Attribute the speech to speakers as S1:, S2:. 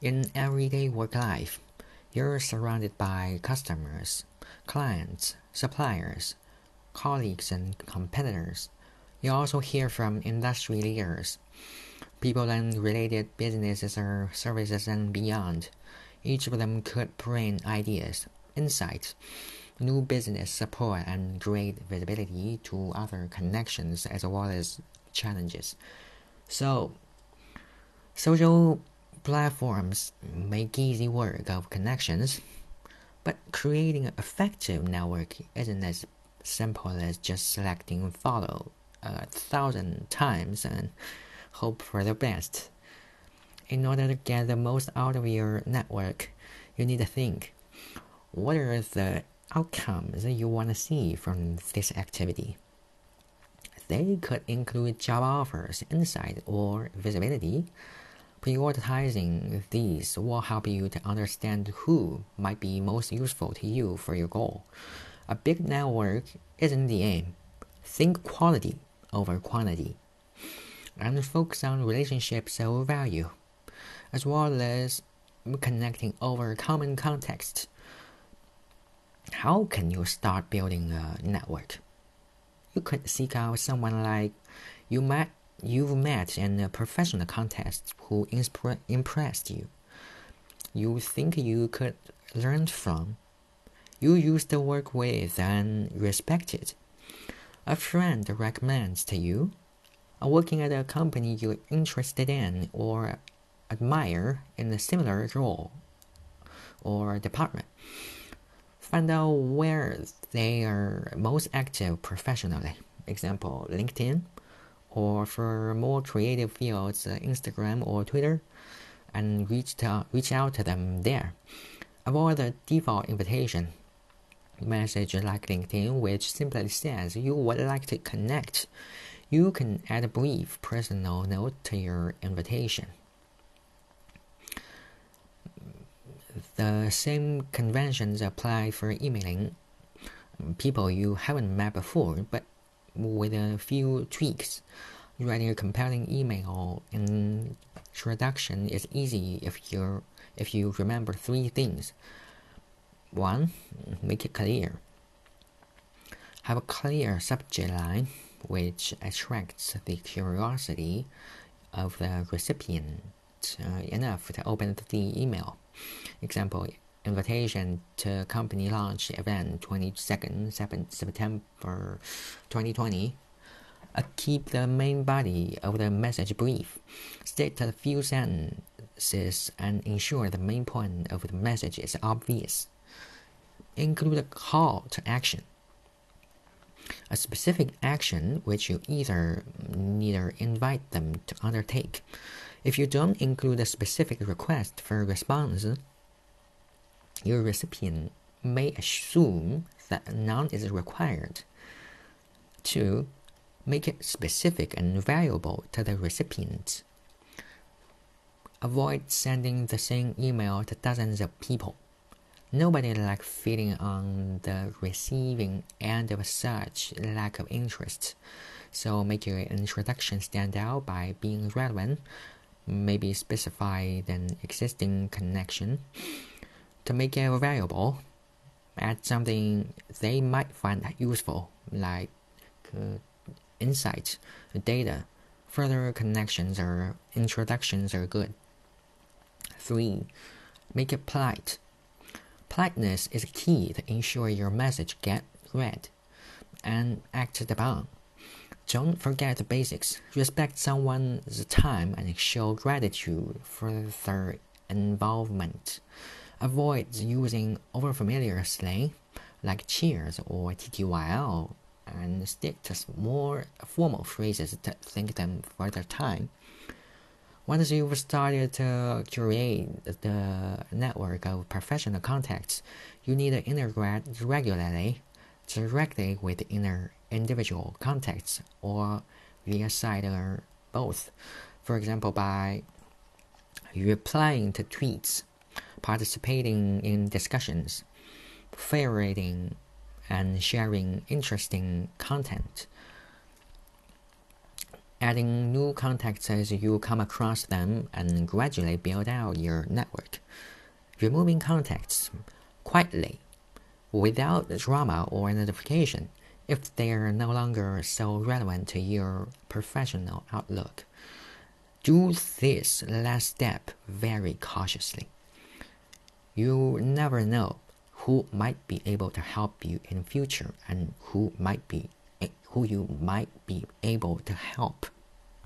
S1: In everyday work life, you're surrounded by customers, clients, suppliers, colleagues, and competitors. You also hear from industry leaders, people in related businesses or services and beyond. Each of them could bring ideas, insights, new business support, and great visibility to other connections as well as challenges. So, social platforms make easy work of connections, but creating an effective network isn't as simple as just selecting follow a thousand times and hope for the best. In order to get the most out of your network, you need to think what are the outcomes that you want to see from this activity? They could include job offers, insight, or visibility. Prioritizing these will help you to understand who might be most useful to you for your goal. A big network isn't the aim. Think quality over quantity. And focus on relationships over value, as well as connecting over common context. How can you start building a network? You could seek out someone like you met you've met in a professional context who impressed you. You think you could learn from. You used to work with and respected. A friend recommends to you. Working at a company you're interested in or admire in a similar role or department. Find out where they are most active professionally. Example, LinkedIn, or for more creative fields, uh, Instagram or Twitter, and reach, to, reach out to them there. Avoid the default invitation message like LinkedIn, which simply says you would like to connect. You can add a brief personal note to your invitation. The same conventions apply for emailing people you haven't met before, but with a few tweaks. Writing a compelling email introduction is easy if you if you remember three things. One, make it clear. Have a clear subject line which attracts the curiosity of the recipient uh, enough to open the email. Example invitation to company launch event 22nd September 2020. Uh, keep the main body of the message brief. State a few sentences and ensure the main point of the message is obvious. Include a call to action. A specific action which you either neither invite them to undertake. If you don't include a specific request for response, your recipient may assume that none is required. Two, make it specific and valuable to the recipient. Avoid sending the same email to dozens of people. Nobody likes feeling on the receiving end of such lack of interest. So make your introduction stand out by being relevant, maybe specify an existing connection to make it valuable, add something they might find useful, like uh, insights, data, further connections or introductions are good. 3. Make it polite. Politeness is key to ensure your message get read and acted upon. Don't forget the basics. Respect someone's time and show gratitude for their involvement. Avoid using overfamiliar slang like cheers or TTYL and stick to more formal phrases to thank them for their time. Once you've started to curate the network of professional contacts, you need to integrate regularly, directly with inner individual contacts or via site or both. For example, by replying to tweets participating in discussions, favoriting and sharing interesting content. adding new contacts as you come across them, and gradually build out your network. Removing contacts quietly, without drama or notification, if they are no longer so relevant to your professional outlook. Do this last step very cautiously. You never know who might be able to help you in future and who might be who you might be able to help